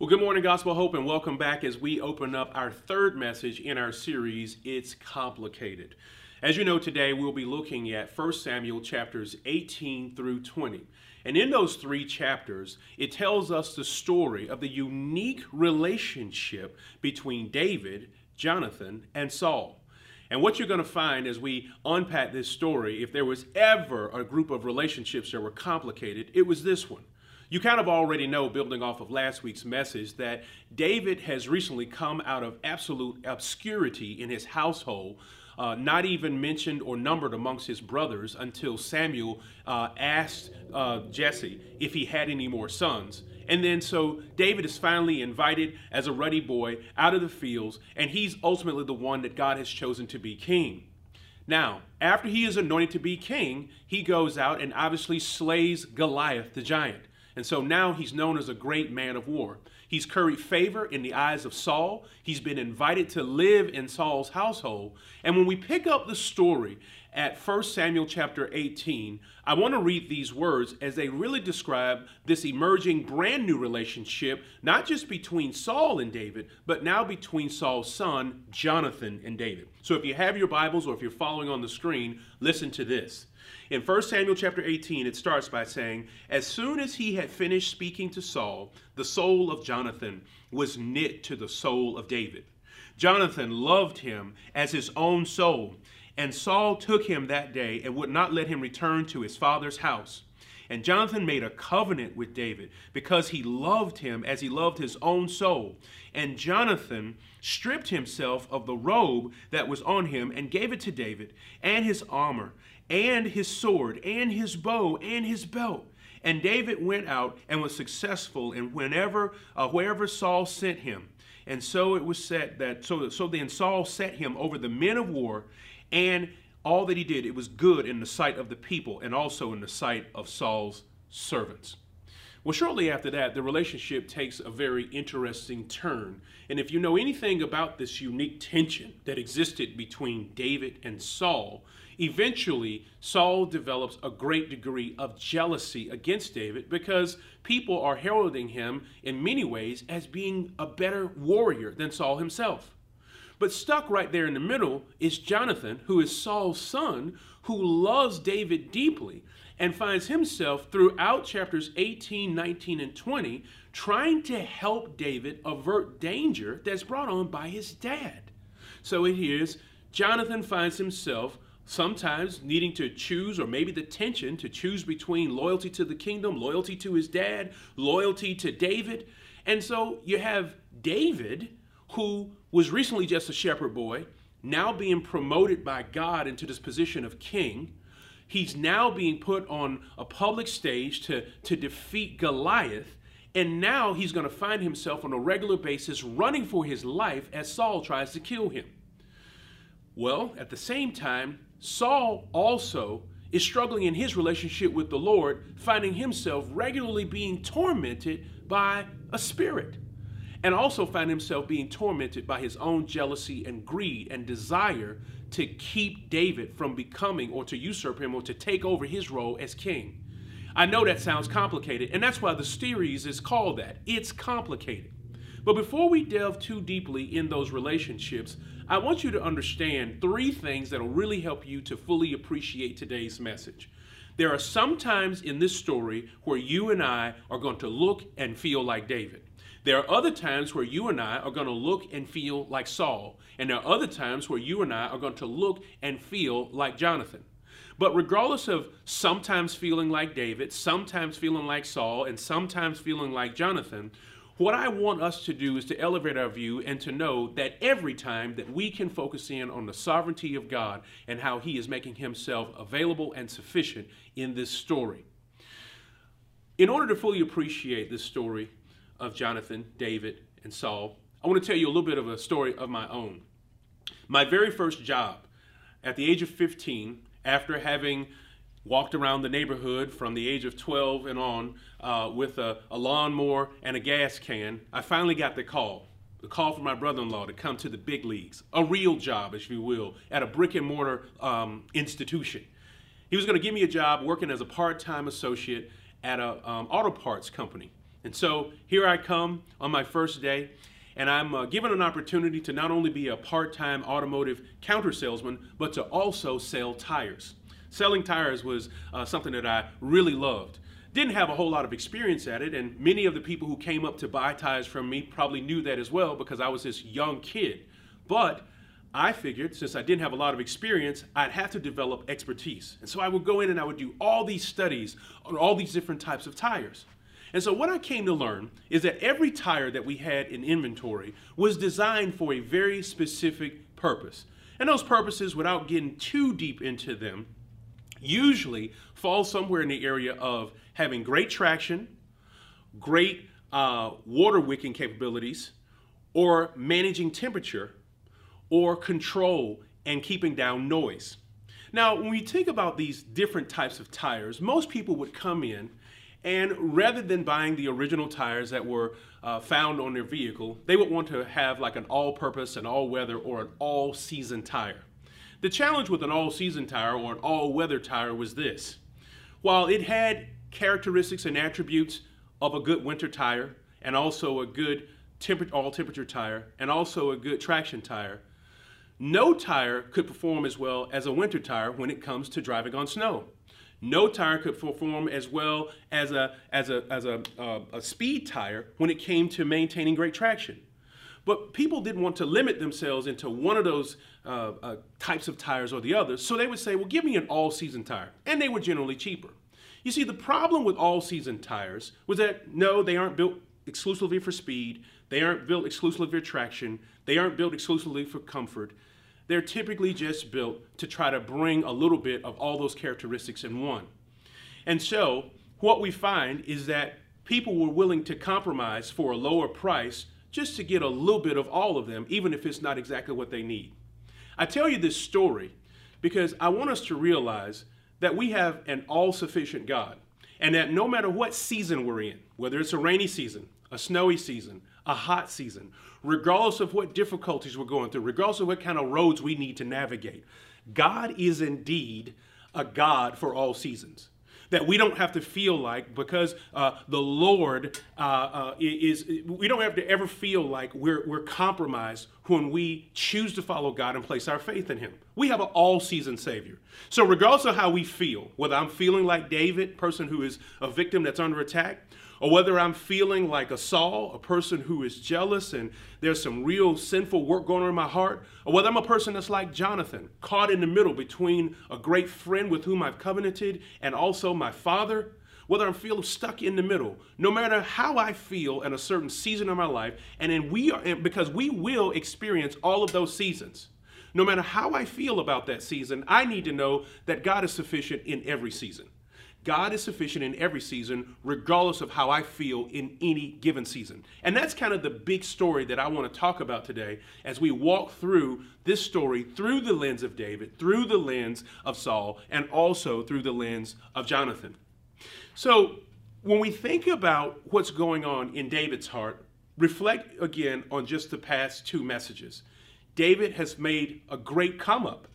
Well, good morning, Gospel Hope, and welcome back as we open up our third message in our series, It's Complicated. As you know, today we'll be looking at 1 Samuel chapters 18 through 20. And in those three chapters, it tells us the story of the unique relationship between David, Jonathan, and Saul. And what you're going to find as we unpack this story, if there was ever a group of relationships that were complicated, it was this one. You kind of already know, building off of last week's message, that David has recently come out of absolute obscurity in his household, uh, not even mentioned or numbered amongst his brothers until Samuel uh, asked uh, Jesse if he had any more sons. And then so David is finally invited as a ruddy boy out of the fields, and he's ultimately the one that God has chosen to be king. Now, after he is anointed to be king, he goes out and obviously slays Goliath the giant. And so now he's known as a great man of war. He's curried favor in the eyes of Saul. He's been invited to live in Saul's household. And when we pick up the story at 1 Samuel chapter 18, I want to read these words as they really describe this emerging brand new relationship, not just between Saul and David, but now between Saul's son, Jonathan, and David. So if you have your Bibles or if you're following on the screen, listen to this. In 1 Samuel chapter 18, it starts by saying, As soon as he had finished speaking to Saul, the soul of Jonathan was knit to the soul of David. Jonathan loved him as his own soul, and Saul took him that day and would not let him return to his father's house. And Jonathan made a covenant with David because he loved him as he loved his own soul. And Jonathan stripped himself of the robe that was on him and gave it to David and his armor and his sword and his bow and his belt. And David went out and was successful in whenever, uh, wherever Saul sent him. And so it was said that, so, so then Saul set him over the men of war, and all that he did, it was good in the sight of the people and also in the sight of Saul's servants. Well, shortly after that, the relationship takes a very interesting turn. And if you know anything about this unique tension that existed between David and Saul, eventually Saul develops a great degree of jealousy against David because people are heralding him in many ways as being a better warrior than Saul himself. But stuck right there in the middle is Jonathan, who is Saul's son, who loves David deeply and finds himself throughout chapters 18, 19, and 20 trying to help David avert danger that's brought on by his dad. So it is Jonathan finds himself sometimes needing to choose, or maybe the tension to choose between loyalty to the kingdom, loyalty to his dad, loyalty to David. And so you have David, who was recently just a shepherd boy, now being promoted by God into this position of king. He's now being put on a public stage to, to defeat Goliath. And now he's going to find himself on a regular basis running for his life as Saul tries to kill him. Well, at the same time, Saul also is struggling in his relationship with the Lord, finding himself regularly being tormented by a spirit and also find himself being tormented by his own jealousy and greed and desire to keep David from becoming or to usurp him or to take over his role as king. I know that sounds complicated, and that's why the series is called that. It's complicated. But before we delve too deeply in those relationships, I want you to understand three things that will really help you to fully appreciate today's message. There are some times in this story where you and I are going to look and feel like David. There are other times where you and I are going to look and feel like Saul. And there are other times where you and I are going to look and feel like Jonathan. But regardless of sometimes feeling like David, sometimes feeling like Saul, and sometimes feeling like Jonathan, what I want us to do is to elevate our view and to know that every time that we can focus in on the sovereignty of God and how He is making Himself available and sufficient in this story. In order to fully appreciate this story, of Jonathan, David, and Saul, I want to tell you a little bit of a story of my own. My very first job at the age of 15, after having walked around the neighborhood from the age of 12 and on uh, with a, a lawnmower and a gas can, I finally got the call the call from my brother-in-law to come to the big leagues, a real job, if you will, at a brick and mortar um, institution. He was going to give me a job working as a part-time associate at an um, auto parts company. And so here I come on my first day, and I'm uh, given an opportunity to not only be a part time automotive counter salesman, but to also sell tires. Selling tires was uh, something that I really loved. Didn't have a whole lot of experience at it, and many of the people who came up to buy tires from me probably knew that as well because I was this young kid. But I figured since I didn't have a lot of experience, I'd have to develop expertise. And so I would go in and I would do all these studies on all these different types of tires. And so what I came to learn is that every tire that we had in inventory was designed for a very specific purpose. And those purposes, without getting too deep into them, usually fall somewhere in the area of having great traction, great uh, water wicking capabilities, or managing temperature, or control and keeping down noise. Now, when we think about these different types of tires, most people would come in and rather than buying the original tires that were uh, found on their vehicle, they would want to have like an all purpose, an all weather, or an all season tire. The challenge with an all season tire or an all weather tire was this while it had characteristics and attributes of a good winter tire and also a good temper- all temperature tire and also a good traction tire, no tire could perform as well as a winter tire when it comes to driving on snow. No tire could perform as well as a, as a, as a, uh, a speed tire when it came to maintaining great traction. But people didn't want to limit themselves into one of those uh, uh, types of tires or the other, so they would say, well, give me an all season tire. And they were generally cheaper. You see, the problem with all season tires was that no, they aren't built exclusively for speed, they aren't built exclusively for traction, they aren't built exclusively for comfort. They're typically just built to try to bring a little bit of all those characteristics in one. And so, what we find is that people were willing to compromise for a lower price just to get a little bit of all of them, even if it's not exactly what they need. I tell you this story because I want us to realize that we have an all sufficient God, and that no matter what season we're in, whether it's a rainy season, a snowy season, a hot season, regardless of what difficulties we're going through, regardless of what kind of roads we need to navigate, God is indeed a God for all seasons that we don't have to feel like because uh, the Lord uh, uh, is, we don't have to ever feel like we're, we're compromised when we choose to follow God and place our faith in Him. We have an all season Savior. So, regardless of how we feel, whether I'm feeling like David, person who is a victim that's under attack, or whether I'm feeling like a Saul, a person who is jealous and there's some real sinful work going on in my heart, or whether I'm a person that's like Jonathan, caught in the middle between a great friend with whom I've covenanted and also my father, whether I'm feeling stuck in the middle, no matter how I feel in a certain season of my life, and then we are because we will experience all of those seasons. No matter how I feel about that season, I need to know that God is sufficient in every season. God is sufficient in every season, regardless of how I feel in any given season. And that's kind of the big story that I want to talk about today as we walk through this story through the lens of David, through the lens of Saul, and also through the lens of Jonathan. So, when we think about what's going on in David's heart, reflect again on just the past two messages. David has made a great come up.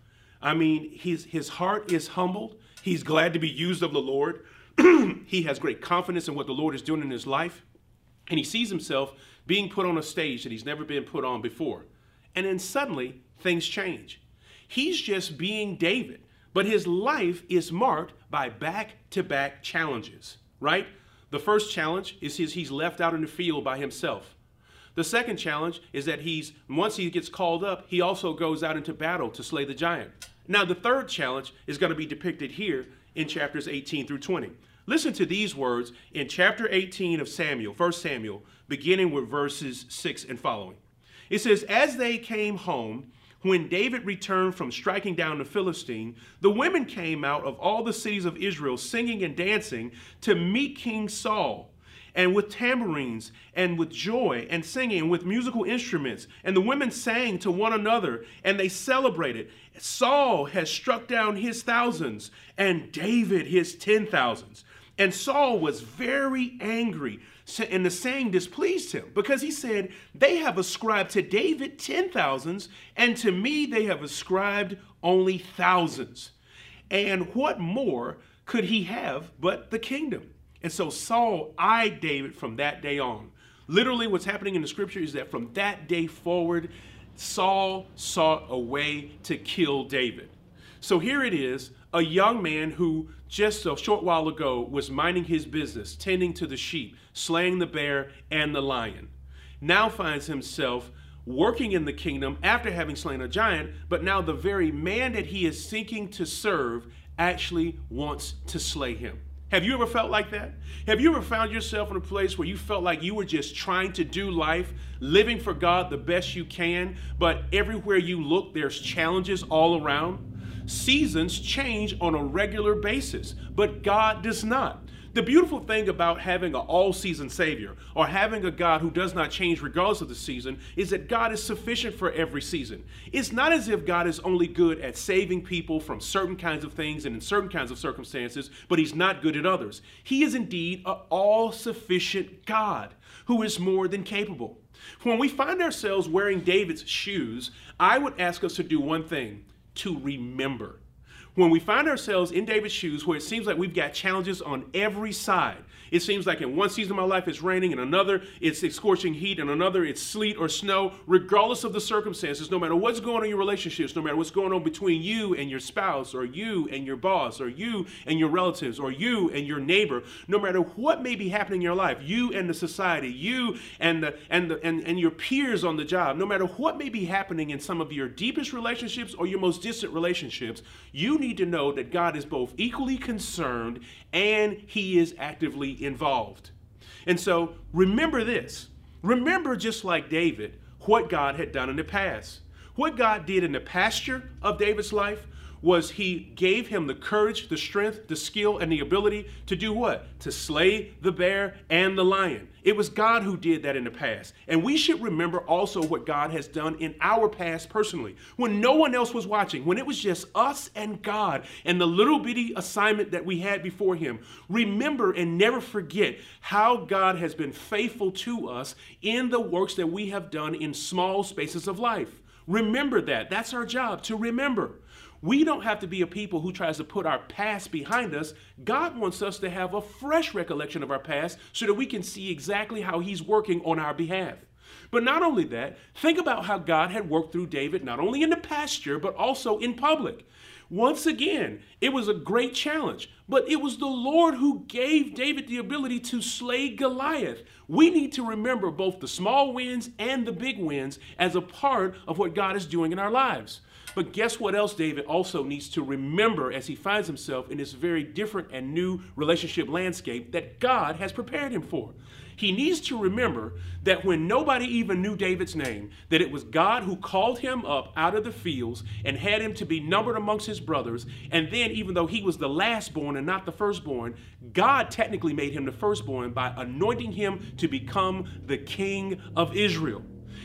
I mean, his, his heart is humbled. He's glad to be used of the Lord. he has great confidence in what the Lord is doing in his life. And he sees himself being put on a stage that he's never been put on before. And then suddenly, things change. He's just being David, but his life is marked by back to back challenges, right? The first challenge is his, he's left out in the field by himself. The second challenge is that he's, once he gets called up, he also goes out into battle to slay the giant. Now, the third challenge is going to be depicted here in chapters 18 through 20. Listen to these words in chapter 18 of Samuel, 1 Samuel, beginning with verses 6 and following. It says, As they came home, when David returned from striking down the Philistine, the women came out of all the cities of Israel singing and dancing to meet King Saul and with tambourines and with joy and singing with musical instruments. And the women sang to one another and they celebrated. Saul has struck down his thousands and David his ten thousands. And Saul was very angry, and the saying displeased him because he said, They have ascribed to David ten thousands, and to me they have ascribed only thousands. And what more could he have but the kingdom? And so Saul eyed David from that day on. Literally, what's happening in the scripture is that from that day forward, Saul sought a way to kill David. So here it is a young man who just a short while ago was minding his business, tending to the sheep, slaying the bear and the lion, now finds himself working in the kingdom after having slain a giant, but now the very man that he is seeking to serve actually wants to slay him. Have you ever felt like that? Have you ever found yourself in a place where you felt like you were just trying to do life, living for God the best you can, but everywhere you look, there's challenges all around? Seasons change on a regular basis, but God does not. The beautiful thing about having an all season Savior or having a God who does not change regardless of the season is that God is sufficient for every season. It's not as if God is only good at saving people from certain kinds of things and in certain kinds of circumstances, but He's not good at others. He is indeed an all sufficient God who is more than capable. When we find ourselves wearing David's shoes, I would ask us to do one thing to remember when we find ourselves in David's shoes, where it seems like we've got challenges on every side, it seems like in one season of my life it's raining, in another it's scorching heat, in another it's sleet or snow, regardless of the circumstances, no matter what's going on in your relationships, no matter what's going on between you and your spouse, or you and your boss, or you and your relatives, or you and your neighbor, no matter what may be happening in your life, you and the society, you and the and the and, and your peers on the job, no matter what may be happening in some of your deepest relationships or your most distant relationships, you need to know that God is both equally concerned and he is actively involved. And so remember this. Remember, just like David, what God had done in the past. What God did in the pasture of David's life was he gave him the courage, the strength, the skill, and the ability to do what? To slay the bear and the lion. It was God who did that in the past. And we should remember also what God has done in our past personally. When no one else was watching, when it was just us and God and the little bitty assignment that we had before Him, remember and never forget how God has been faithful to us in the works that we have done in small spaces of life. Remember that. That's our job to remember. We don't have to be a people who tries to put our past behind us. God wants us to have a fresh recollection of our past so that we can see exactly how He's working on our behalf. But not only that, think about how God had worked through David, not only in the pasture, but also in public. Once again, it was a great challenge, but it was the Lord who gave David the ability to slay Goliath. We need to remember both the small wins and the big wins as a part of what God is doing in our lives. But guess what else David also needs to remember as he finds himself in this very different and new relationship landscape that God has prepared him for? He needs to remember that when nobody even knew David's name, that it was God who called him up out of the fields and had him to be numbered amongst his brothers. And then, even though he was the lastborn and not the firstborn, God technically made him the firstborn by anointing him to become the king of Israel.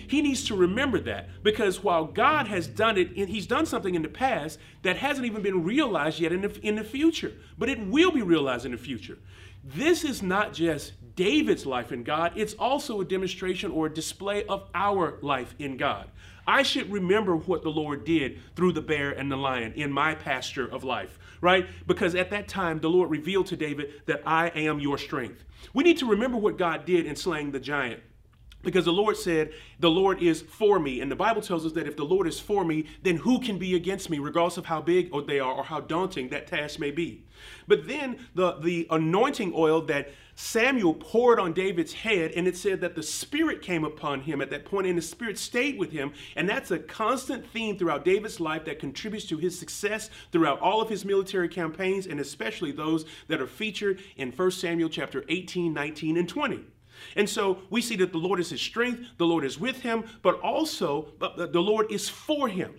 He needs to remember that because while God has done it, He's done something in the past that hasn't even been realized yet in the, in the future, but it will be realized in the future. This is not just David's life in God, it's also a demonstration or a display of our life in God. I should remember what the Lord did through the bear and the lion in my pasture of life, right? Because at that time, the Lord revealed to David that I am your strength. We need to remember what God did in slaying the giant. Because the Lord said, The Lord is for me. And the Bible tells us that if the Lord is for me, then who can be against me, regardless of how big they are or how daunting that task may be? But then the, the anointing oil that Samuel poured on David's head, and it said that the Spirit came upon him at that point, and the Spirit stayed with him. And that's a constant theme throughout David's life that contributes to his success throughout all of his military campaigns, and especially those that are featured in 1 Samuel chapter 18, 19, and 20. And so we see that the Lord is his strength, the Lord is with him, but also the Lord is for him.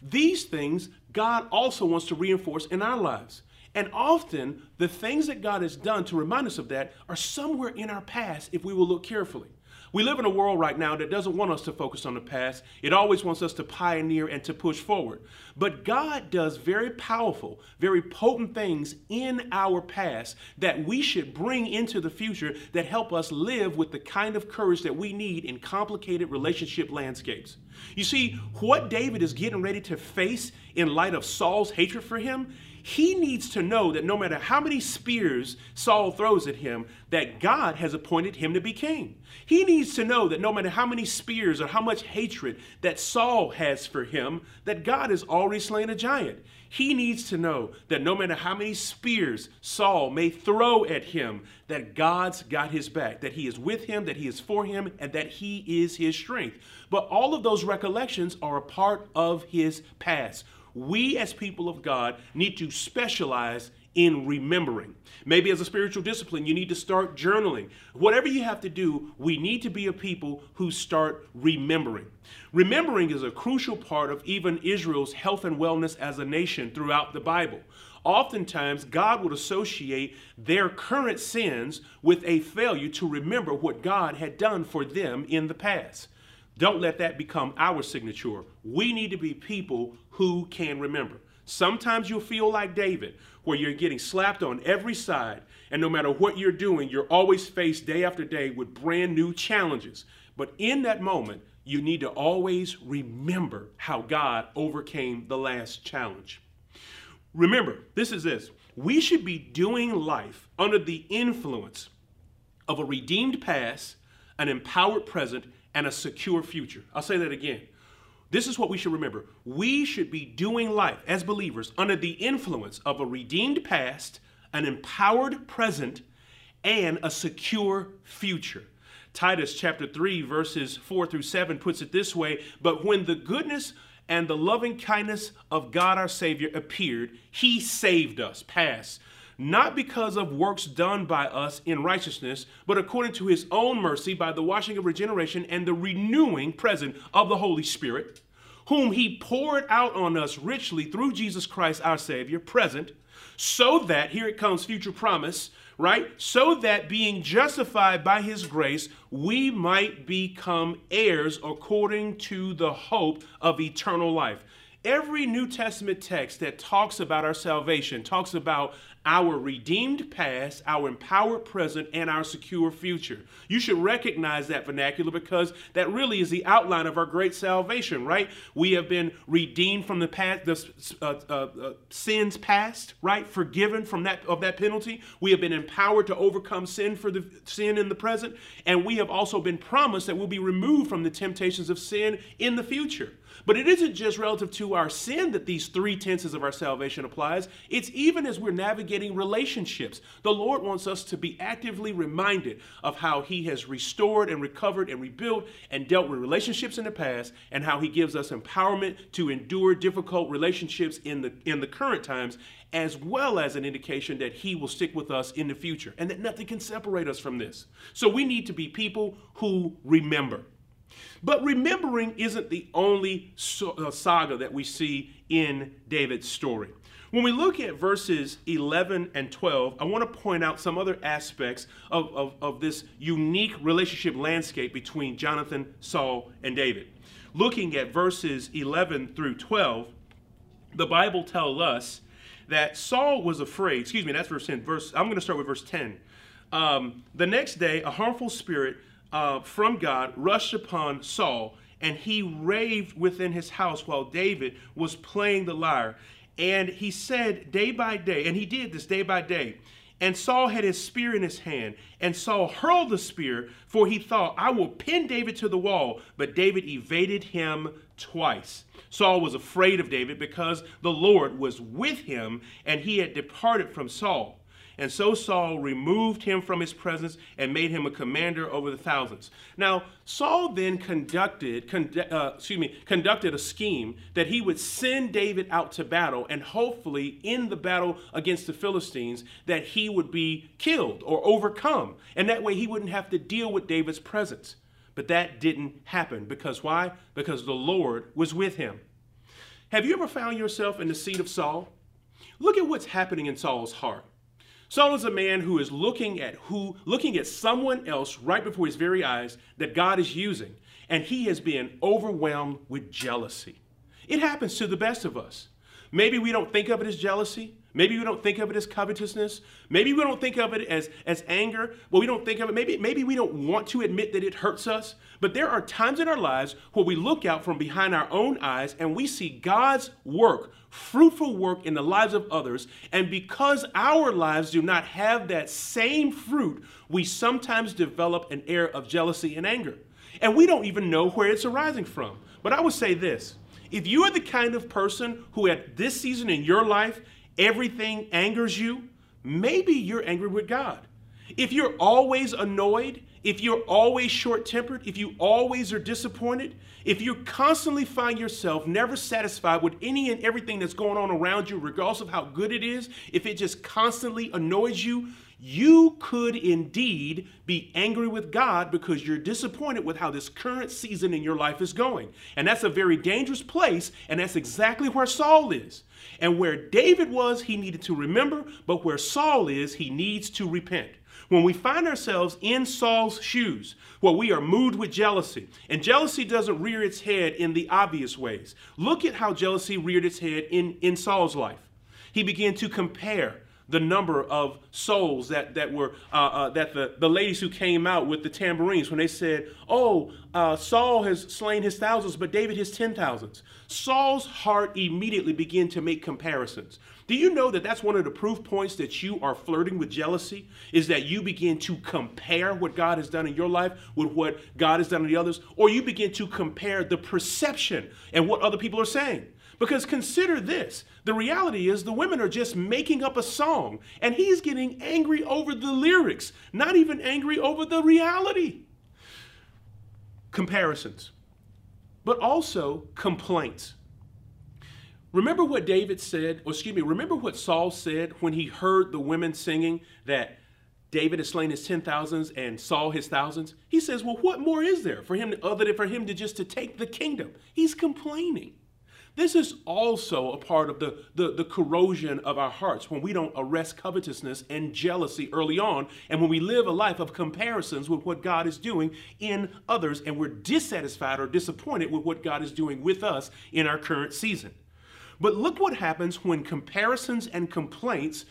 These things God also wants to reinforce in our lives. And often, the things that God has done to remind us of that are somewhere in our past if we will look carefully. We live in a world right now that doesn't want us to focus on the past. It always wants us to pioneer and to push forward. But God does very powerful, very potent things in our past that we should bring into the future that help us live with the kind of courage that we need in complicated relationship landscapes. You see, what David is getting ready to face in light of Saul's hatred for him, he needs to know that no matter how many spears Saul throws at him, that God has appointed him to be king. He needs to know that no matter how many spears or how much hatred that Saul has for him, that God has already slain a giant. He needs to know that no matter how many spears Saul may throw at him, that God's got his back, that he is with him, that he is for him, and that he is his strength. But all of those recollections are a part of his past we as people of God need to specialize in remembering. Maybe as a spiritual discipline, you need to start journaling. Whatever you have to do, we need to be a people who start remembering. Remembering is a crucial part of even Israel's health and wellness as a nation throughout the Bible. Oftentimes, God would associate their current sins with a failure to remember what God had done for them in the past. Don't let that become our signature. We need to be people who can remember. Sometimes you'll feel like David, where you're getting slapped on every side, and no matter what you're doing, you're always faced day after day with brand new challenges. But in that moment, you need to always remember how God overcame the last challenge. Remember, this is this. We should be doing life under the influence of a redeemed past, an empowered present, and a secure future. I'll say that again. This is what we should remember. We should be doing life as believers under the influence of a redeemed past, an empowered present, and a secure future. Titus chapter 3, verses 4 through 7 puts it this way But when the goodness and the loving kindness of God our Savior appeared, he saved us, past not because of works done by us in righteousness, but according to his own mercy by the washing of regeneration and the renewing present of the Holy Spirit, whom he poured out on us richly through Jesus Christ our Savior, present, so that, here it comes, future promise, right? So that being justified by his grace, we might become heirs according to the hope of eternal life. Every New Testament text that talks about our salvation talks about our redeemed past, our empowered present, and our secure future. You should recognize that vernacular because that really is the outline of our great salvation, right? We have been redeemed from the past, the uh, uh, uh, sins past, right? Forgiven from that of that penalty. We have been empowered to overcome sin for the sin in the present, and we have also been promised that we'll be removed from the temptations of sin in the future. But it isn't just relative to our sin that these three tenses of our salvation applies. It's even as we're navigating relationships. The Lord wants us to be actively reminded of how He has restored and recovered and rebuilt and dealt with relationships in the past and how He gives us empowerment to endure difficult relationships in the in the current times as well as an indication that he will stick with us in the future and that nothing can separate us from this. So we need to be people who remember. But remembering isn't the only uh, saga that we see in David's story. When we look at verses 11 and 12, I want to point out some other aspects of, of, of, this unique relationship landscape between Jonathan, Saul, and David. Looking at verses 11 through 12, the Bible tells us that Saul was afraid. Excuse me, that's verse 10. Verse, I'm going to start with verse 10. Um, the next day, a harmful spirit uh, from God rushed upon Saul, and he raved within his house while David was playing the lyre. And he said day by day, and he did this day by day. And Saul had his spear in his hand, and Saul hurled the spear, for he thought, I will pin David to the wall. But David evaded him twice. Saul was afraid of David because the Lord was with him, and he had departed from Saul. And so Saul removed him from his presence and made him a commander over the thousands. Now, Saul then conducted, uh, excuse me, conducted a scheme that he would send David out to battle and hopefully in the battle against the Philistines that he would be killed or overcome. And that way he wouldn't have to deal with David's presence. But that didn't happen because why? Because the Lord was with him. Have you ever found yourself in the seat of Saul? Look at what's happening in Saul's heart. Saul is a man who is looking at who looking at someone else right before his very eyes that God is using, and he has been overwhelmed with jealousy. It happens to the best of us. Maybe we don't think of it as jealousy, Maybe we don't think of it as covetousness. Maybe we don't think of it as, as anger. Well, we don't think of it. Maybe, maybe we don't want to admit that it hurts us. But there are times in our lives where we look out from behind our own eyes and we see God's work, fruitful work in the lives of others. And because our lives do not have that same fruit, we sometimes develop an air of jealousy and anger. And we don't even know where it's arising from. But I would say this if you are the kind of person who at this season in your life everything angers you, maybe you're angry with God. If you're always annoyed, if you're always short tempered, if you always are disappointed, if you constantly find yourself never satisfied with any and everything that's going on around you, regardless of how good it is, if it just constantly annoys you, you could indeed be angry with God because you're disappointed with how this current season in your life is going. And that's a very dangerous place, and that's exactly where Saul is. And where David was, he needed to remember, but where Saul is, he needs to repent. When we find ourselves in Saul's shoes, where we are moved with jealousy, and jealousy doesn't rear its head in the obvious ways. Look at how jealousy reared its head in, in Saul's life. He began to compare the number of souls that, that were uh, uh, that the, the ladies who came out with the tambourines when they said oh uh, saul has slain his thousands but david his ten thousands. Saul's heart immediately began to make comparisons. Do you know that that's one of the proof points that you are flirting with jealousy? Is that you begin to compare what god has done in your life with what god has done in the others? Or you begin to compare the perception and what other people are saying because consider this the reality is the women are just making up a song, and he's getting angry over the lyrics, not even angry over the reality. Comparisons, but also complaints. Remember what David said, or excuse me, remember what Saul said when he heard the women singing that David has slain his ten thousands and Saul his thousands? He says, Well, what more is there for him other than for him to just to take the kingdom? He's complaining. This is also a part of the, the, the, corrosion of our hearts when we don't arrest covetousness and jealousy early on, and when we live a life of comparisons with what God is doing in others, and we're dissatisfied or disappointed with what God is doing with us in our current season. But look what happens when comparisons and complaints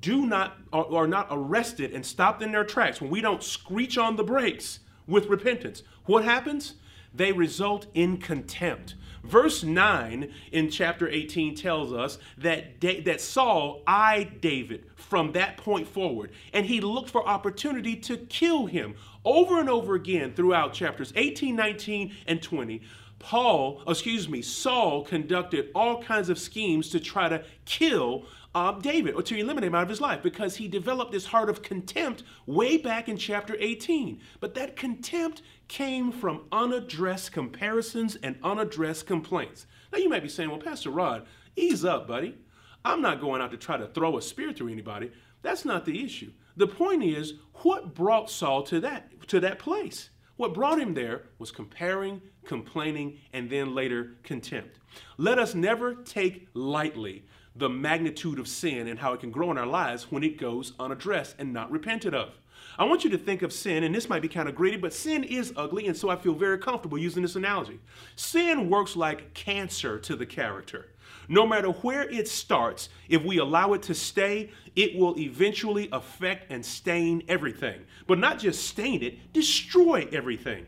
do not are not arrested and stopped in their tracks, when we don't screech on the brakes with repentance. What happens? They result in contempt. Verse 9 in chapter 18 tells us that, da- that Saul eyed David from that point forward, and he looked for opportunity to kill him over and over again throughout chapters 18, 19, and 20. Paul, excuse me, Saul conducted all kinds of schemes to try to kill uh, David or to eliminate him out of his life because he developed this heart of contempt way back in chapter 18. But that contempt came from unaddressed comparisons and unaddressed complaints. Now you might be saying, well, Pastor Rod, ease up, buddy. I'm not going out to try to throw a spear through anybody. That's not the issue. The point is, what brought Saul to that, to that place? What brought him there was comparing, complaining, and then later contempt. Let us never take lightly the magnitude of sin and how it can grow in our lives when it goes unaddressed and not repented of. I want you to think of sin, and this might be kind of greedy, but sin is ugly, and so I feel very comfortable using this analogy. Sin works like cancer to the character. No matter where it starts, if we allow it to stay, it will eventually affect and stain everything. But not just stain it, destroy everything.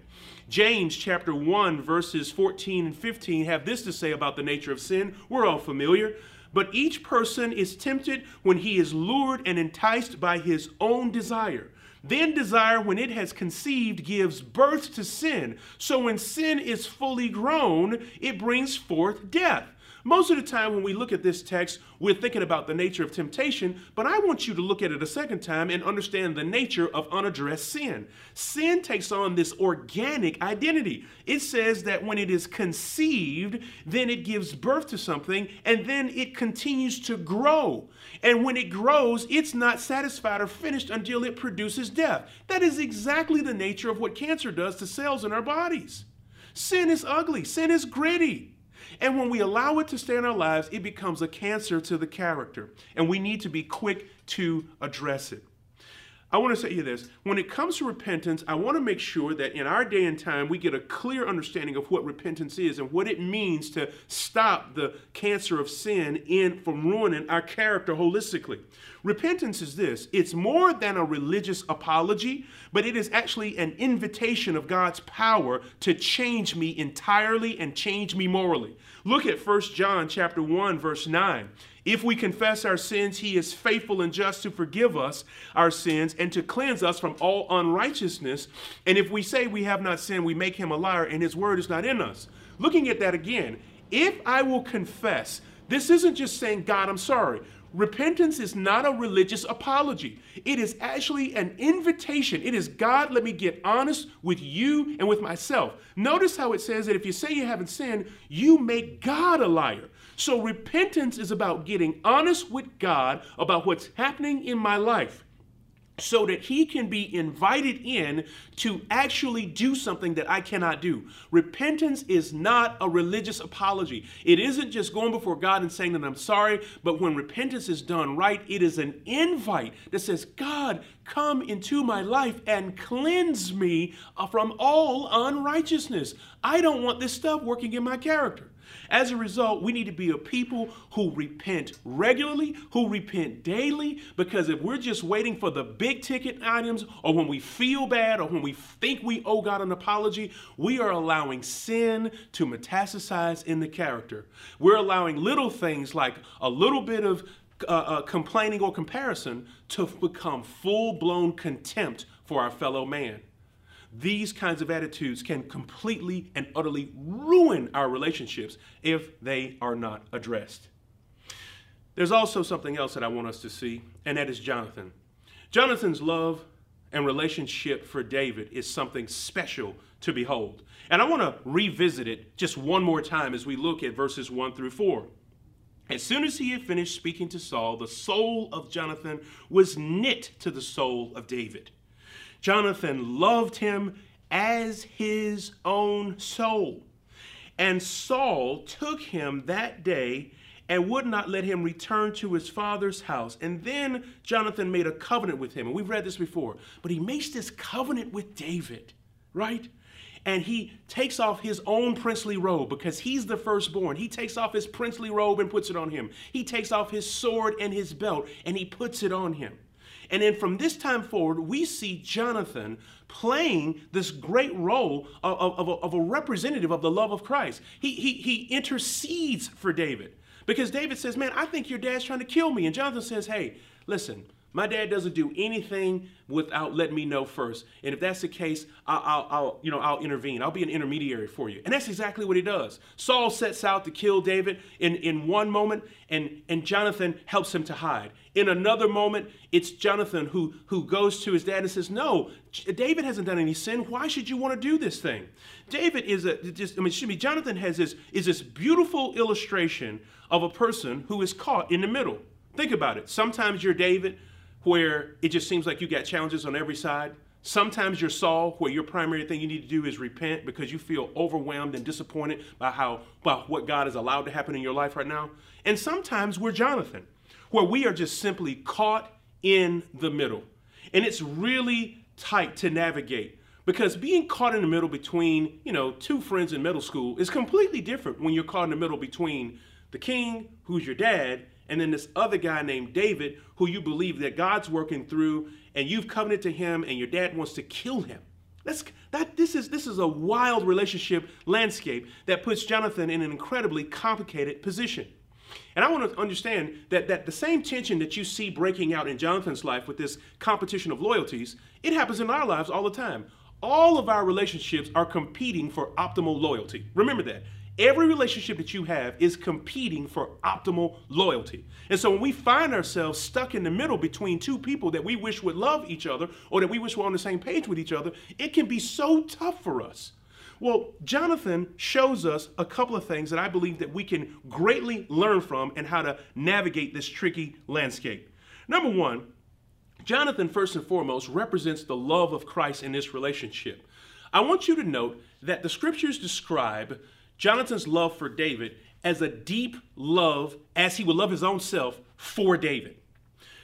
James chapter 1 verses 14 and 15 have this to say about the nature of sin. We're all familiar. But each person is tempted when he is lured and enticed by his own desire. Then desire, when it has conceived, gives birth to sin. So when sin is fully grown, it brings forth death. Most of the time, when we look at this text, we're thinking about the nature of temptation, but I want you to look at it a second time and understand the nature of unaddressed sin. Sin takes on this organic identity. It says that when it is conceived, then it gives birth to something, and then it continues to grow. And when it grows, it's not satisfied or finished until it produces death. That is exactly the nature of what cancer does to cells in our bodies. Sin is ugly, sin is gritty. And when we allow it to stay in our lives, it becomes a cancer to the character. And we need to be quick to address it. I want to say you this. When it comes to repentance, I want to make sure that in our day and time, we get a clear understanding of what repentance is and what it means to stop the cancer of sin in from ruining our character holistically. Repentance is this it's more than a religious apology, but it is actually an invitation of God's power to change me entirely and change me morally. Look at 1 John chapter 1 verse 9. If we confess our sins, he is faithful and just to forgive us our sins and to cleanse us from all unrighteousness. And if we say we have not sinned, we make him a liar and his word is not in us. Looking at that again, if I will confess, this isn't just saying, God, I'm sorry. Repentance is not a religious apology. It is actually an invitation. It is God, let me get honest with you and with myself. Notice how it says that if you say you haven't sinned, you make God a liar. So repentance is about getting honest with God about what's happening in my life so that he can be invited in to actually do something that I cannot do. Repentance is not a religious apology. It isn't just going before God and saying that I'm sorry, but when repentance is done right, it is an invite that says, God, come into my life and cleanse me from all unrighteousness. I don't want this stuff working in my character. As a result, we need to be a people who repent regularly, who repent daily, because if we're just waiting for the big ticket items or when we feel bad or when we think we owe God an apology, we are allowing sin to metastasize in the character. We're allowing little things like a little bit of uh, uh, complaining or comparison to become full blown contempt for our fellow man. These kinds of attitudes can completely and utterly ruin our relationships if they are not addressed. There's also something else that I want us to see, and that is Jonathan. Jonathan's love and relationship for David is something special to behold. And I want to revisit it just one more time as we look at verses 1 through 4. As soon as he had finished speaking to Saul, the soul of Jonathan was knit to the soul of David. Jonathan loved him as his own soul. And Saul took him that day and would not let him return to his father's house. And then Jonathan made a covenant with him. And we've read this before. But he makes this covenant with David, right? And he takes off his own princely robe because he's the firstborn. He takes off his princely robe and puts it on him. He takes off his sword and his belt and he puts it on him. And then from this time forward, we see Jonathan playing this great role of, of, of, a, of, a, representative of the love of Christ. He, he, he intercedes for David because David says, Man, I think your dad's trying to kill me. And Jonathan says, Hey, listen, my dad doesn't do anything without letting me know first. And if that's the case, I'll, I'll, I'll, you know, I'll intervene. I'll be an intermediary for you. And that's exactly what he does. Saul sets out to kill David in, in one moment, and, and Jonathan helps him to hide. In another moment, it's Jonathan who, who goes to his dad and says, No, David hasn't done any sin. Why should you want to do this thing? David is a just, I mean, excuse me, Jonathan has this is this beautiful illustration of a person who is caught in the middle. Think about it. Sometimes you're David, where it just seems like you got challenges on every side. Sometimes you're Saul, where your primary thing you need to do is repent because you feel overwhelmed and disappointed by how by what God has allowed to happen in your life right now. And sometimes we're Jonathan, where we are just simply caught in the middle. And it's really tight to navigate because being caught in the middle between, you know, two friends in middle school is completely different when you're caught in the middle between the king, who's your dad, and then this other guy named David, who you believe that God's working through, and you've covenanted to him, and your dad wants to kill him. That's, that, this, is, this is a wild relationship landscape that puts Jonathan in an incredibly complicated position. And I want to understand that, that the same tension that you see breaking out in Jonathan's life with this competition of loyalties, it happens in our lives all the time. All of our relationships are competing for optimal loyalty. Remember that. Every relationship that you have is competing for optimal loyalty. And so when we find ourselves stuck in the middle between two people that we wish would love each other or that we wish were on the same page with each other, it can be so tough for us. Well, Jonathan shows us a couple of things that I believe that we can greatly learn from and how to navigate this tricky landscape. Number one, Jonathan, first and foremost, represents the love of Christ in this relationship. I want you to note that the scriptures describe Jonathan's love for David as a deep love, as he would love his own self, for David.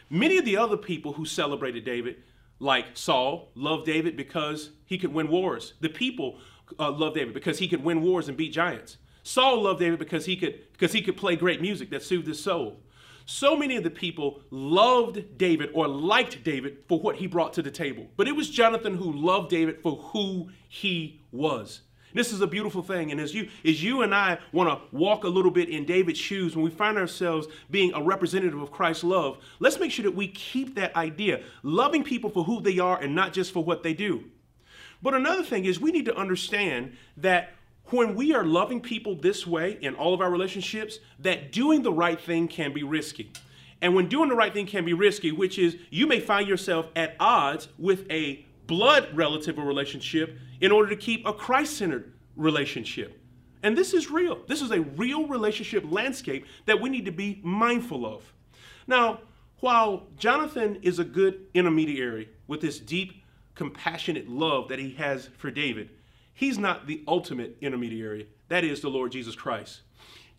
Many of the other people who celebrated David like Saul loved David because he could win wars. The people uh, loved David because he could win wars and beat giants. Saul loved David because he could because he could play great music that soothed his soul. So many of the people loved David or liked David for what he brought to the table. But it was Jonathan who loved David for who he was. This is a beautiful thing. And as you, as you and I want to walk a little bit in David's shoes, when we find ourselves being a representative of Christ's love, let's make sure that we keep that idea, loving people for who they are and not just for what they do. But another thing is we need to understand that when we are loving people this way in all of our relationships, that doing the right thing can be risky. And when doing the right thing can be risky, which is you may find yourself at odds with a blood relative or relationship in order to keep a Christ centered relationship. And this is real. This is a real relationship landscape that we need to be mindful of. Now, while Jonathan is a good intermediary with this deep, compassionate love that he has for David, he's not the ultimate intermediary. That is the Lord Jesus Christ.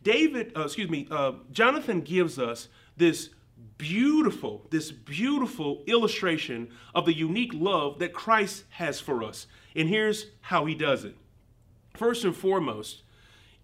David, uh, excuse me, uh, Jonathan gives us this beautiful, this beautiful illustration of the unique love that Christ has for us. And here's how he does it. First and foremost,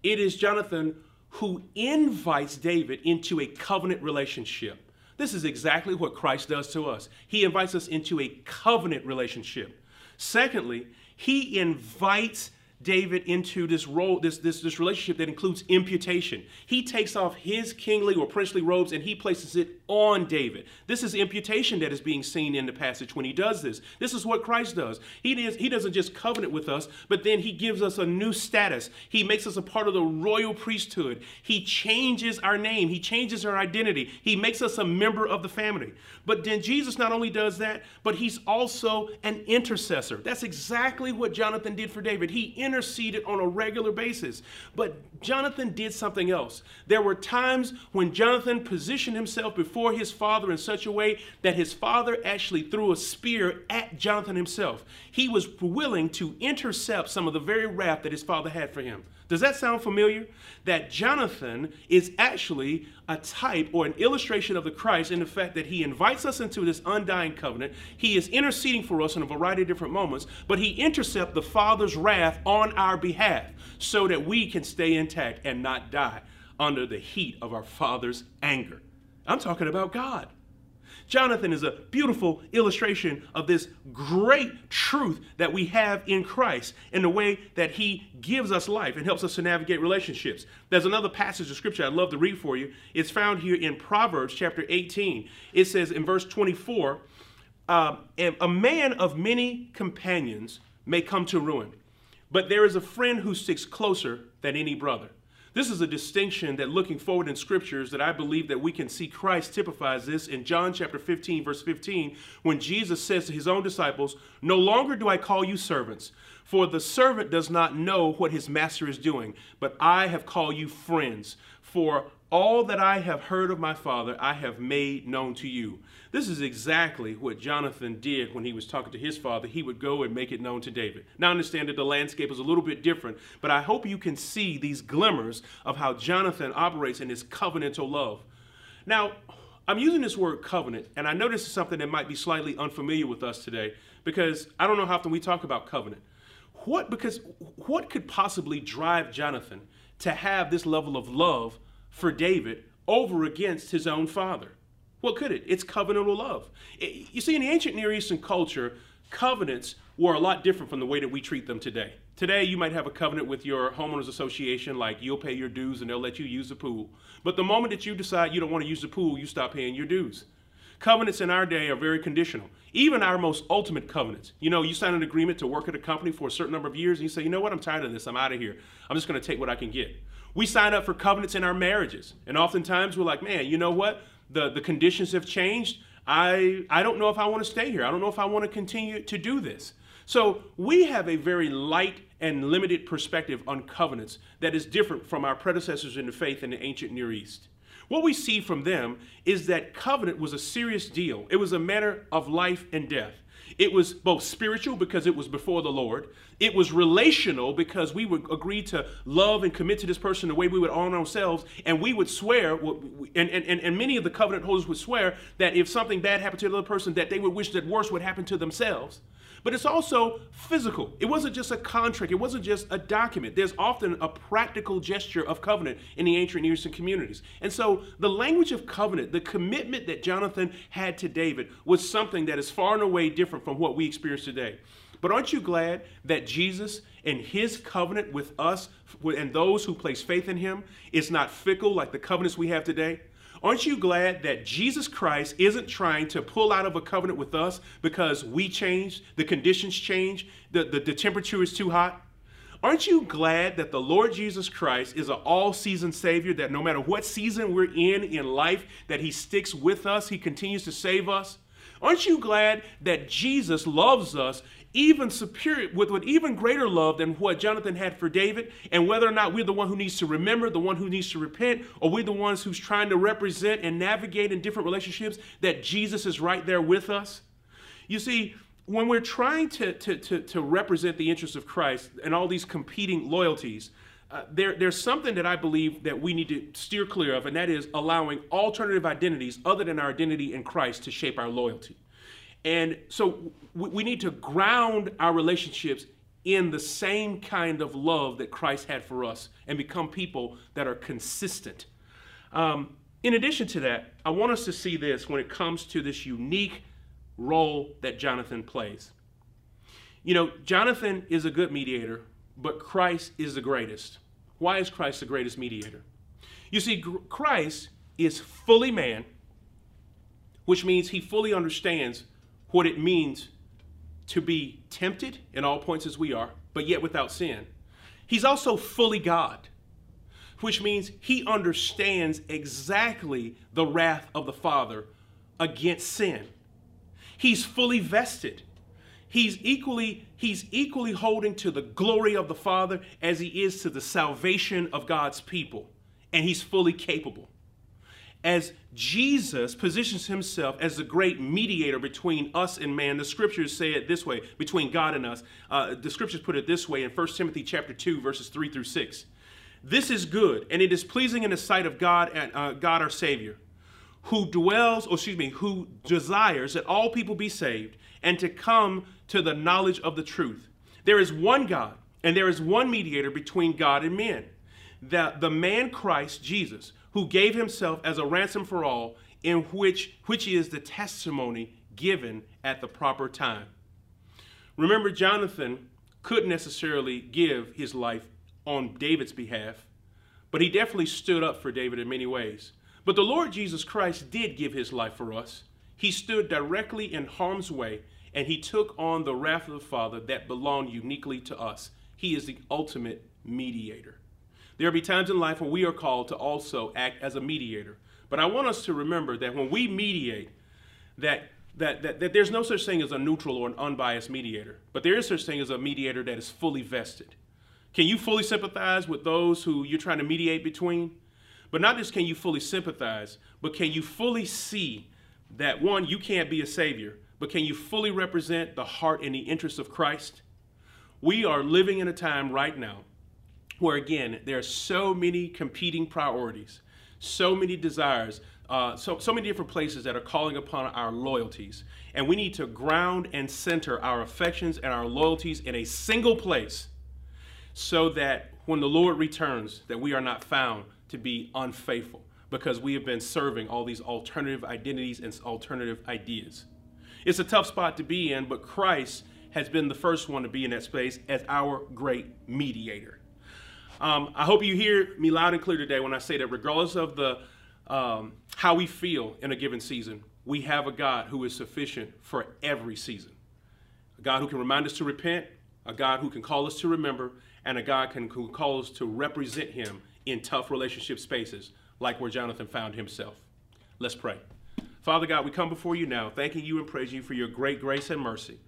it is Jonathan who invites David into a covenant relationship. This is exactly what Christ does to us. He invites us into a covenant relationship. Secondly, he invites David into this role, this, this, this relationship that includes imputation. He takes off his kingly or princely robes and he places it on David. This is imputation that is being seen in the passage when he does this. This is what Christ does. He, is, he doesn't just covenant with us, but then he gives us a new status. He makes us a part of the royal priesthood. He changes our name, he changes our identity, he makes us a member of the family. But then Jesus not only does that, but he's also an intercessor. That's exactly what Jonathan did for David. He interceded on a regular basis. But Jonathan did something else. There were times when Jonathan positioned himself before his father in such a way that his father actually threw a spear at Jonathan himself. He was willing to intercept some of the very wrath that his father had for him. Does that sound familiar? That Jonathan is actually a type or an illustration of the Christ in the fact that he invites us into this undying covenant. He is interceding for us in a variety of different moments, but he intercepts the Father's wrath on our behalf so that we can stay intact and not die under the heat of our Father's anger. I'm talking about God. Jonathan is a beautiful illustration of this great truth that we have in Christ in the way that he gives us life and helps us to navigate relationships. There's another passage of scripture I'd love to read for you. It's found here in Proverbs chapter 18. It says in verse 24, uh, a man of many companions may come to ruin, but there is a friend who sticks closer than any brother. This is a distinction that looking forward in scriptures that I believe that we can see Christ typifies this in John chapter 15 verse 15 when Jesus says to his own disciples, "No longer do I call you servants, for the servant does not know what his master is doing, but I have called you friends, for all that I have heard of my Father I have made known to you." This is exactly what Jonathan did when he was talking to his father. He would go and make it known to David. Now, I understand that the landscape is a little bit different, but I hope you can see these glimmers of how Jonathan operates in his covenantal love. Now, I'm using this word covenant, and I know this is something that might be slightly unfamiliar with us today because I don't know how often we talk about covenant. What because what could possibly drive Jonathan to have this level of love for David over against his own father? What could it? It's covenantal love. It, you see, in the ancient Near Eastern culture, covenants were a lot different from the way that we treat them today. Today, you might have a covenant with your homeowners association, like you'll pay your dues and they'll let you use the pool. But the moment that you decide you don't want to use the pool, you stop paying your dues. Covenants in our day are very conditional. Even our most ultimate covenants. You know, you sign an agreement to work at a company for a certain number of years and you say, you know what, I'm tired of this, I'm out of here. I'm just going to take what I can get. We sign up for covenants in our marriages. And oftentimes we're like, man, you know what? The, the conditions have changed. I, I don't know if I want to stay here. I don't know if I want to continue to do this. So we have a very light and limited perspective on covenants that is different from our predecessors in the faith in the ancient Near East. What we see from them is that covenant was a serious deal. It was a matter of life and death. It was both spiritual because it was before the Lord. It was relational because we would agree to love and commit to this person the way we would honor ourselves. And we would swear, and, and, and many of the covenant holders would swear that if something bad happened to another person, that they would wish that worse would happen to themselves but it's also physical. It wasn't just a contract, it wasn't just a document. There's often a practical gesture of covenant in the ancient Near Eastern communities. And so the language of covenant, the commitment that Jonathan had to David, was something that is far and away different from what we experience today. But aren't you glad that Jesus and his covenant with us and those who place faith in him is not fickle like the covenants we have today? Aren't you glad that Jesus Christ isn't trying to pull out of a covenant with us because we changed, the conditions change, the, the, the temperature is too hot? Aren't you glad that the Lord Jesus Christ is an all-season Savior, that no matter what season we're in in life, that He sticks with us, He continues to save us? Aren't you glad that Jesus loves us even superior, with, with even greater love than what Jonathan had for David, and whether or not we're the one who needs to remember, the one who needs to repent, or we're the ones who's trying to represent and navigate in different relationships, that Jesus is right there with us. You see, when we're trying to, to, to, to represent the interests of Christ and all these competing loyalties, uh, there, there's something that I believe that we need to steer clear of, and that is allowing alternative identities other than our identity in Christ to shape our loyalty. And so we, need to ground our relationships in the same kind of love that Christ had for us and become people that are consistent. Um, in addition to that, I want us to see this when it comes to this unique role that Jonathan plays. You know, Jonathan is a good mediator, but Christ is the greatest. Why is Christ the greatest mediator? You see, Christ is fully man, which means he fully understands what it means to be tempted in all points as we are, but yet without sin. He's also fully God, which means he understands exactly the wrath of the Father against sin. He's fully vested. He's equally, he's equally holding to the glory of the Father as he is to the salvation of God's people. And he's fully capable as Jesus positions himself as the great mediator between us and man. The scriptures say it this way, between God and us. Uh, the scriptures put it this way in 1 Timothy chapter 2, verses 3 through 6. This is good, and it is pleasing in the sight of God and uh, God our Savior, who dwells, or excuse me, who desires that all people be saved and to come to the knowledge of the truth. There is one God, and there is one mediator between God and men, the, the man Christ Jesus who gave himself as a ransom for all, in which, which is the testimony given at the proper time. Remember, Jonathan couldn't necessarily give his life on David's behalf, but he definitely stood up for David in many ways. But the Lord Jesus Christ did give his life for us. He stood directly in harm's way and he took on the wrath of the Father that belonged uniquely to us. He is the ultimate mediator. There will be times in life when we are called to also act as a mediator. But I want us to remember that when we mediate, that, that, that, that there's no such thing as a neutral or an unbiased mediator, but there is such thing as a mediator that is fully vested. Can you fully sympathize with those who you're trying to mediate between? But not just can you fully sympathize, but can you fully see that one, you can't be a savior, but can you fully represent the heart and the interests of Christ? We are living in a time right now where again, there are so many competing priorities, so many desires, uh, so, so many different places that are calling upon our loyalties. And we need to ground and center our affections and our loyalties in a single place so that when the Lord returns, that we are not found to be unfaithful because we have been serving all these alternative identities and alternative ideas. It's a tough spot to be in, but Christ has been the first one to be in that space as our great mediator. Um, I hope you hear me loud and clear today when I say that regardless of the um, how we feel in a given season, we have a God who is sufficient for every season. A God who can remind us to repent, a God who can call us to remember, and a God can, who can call us to represent him in tough relationship spaces like where Jonathan found himself. Let's pray. Father God, we come before you now, thanking you and praising you for your great grace and mercy,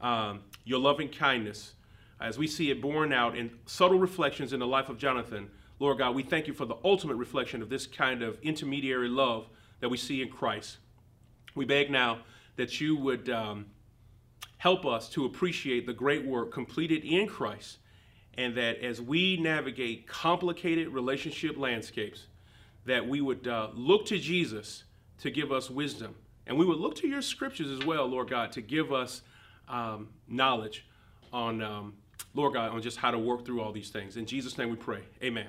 um, your loving kindness, as we see it borne out in subtle reflections in the life of Jonathan, Lord God, we thank you for the ultimate reflection of this kind of intermediary love that we see in Christ. We beg now that you would um, help us to appreciate the great work completed in Christ, and that as we navigate complicated relationship landscapes, that we would uh, look to Jesus to give us wisdom. And we would look to your scriptures as well, Lord God, to give us um, knowledge on, um, Lord God, on just how to work through all these things. In Jesus' name we pray. Amen.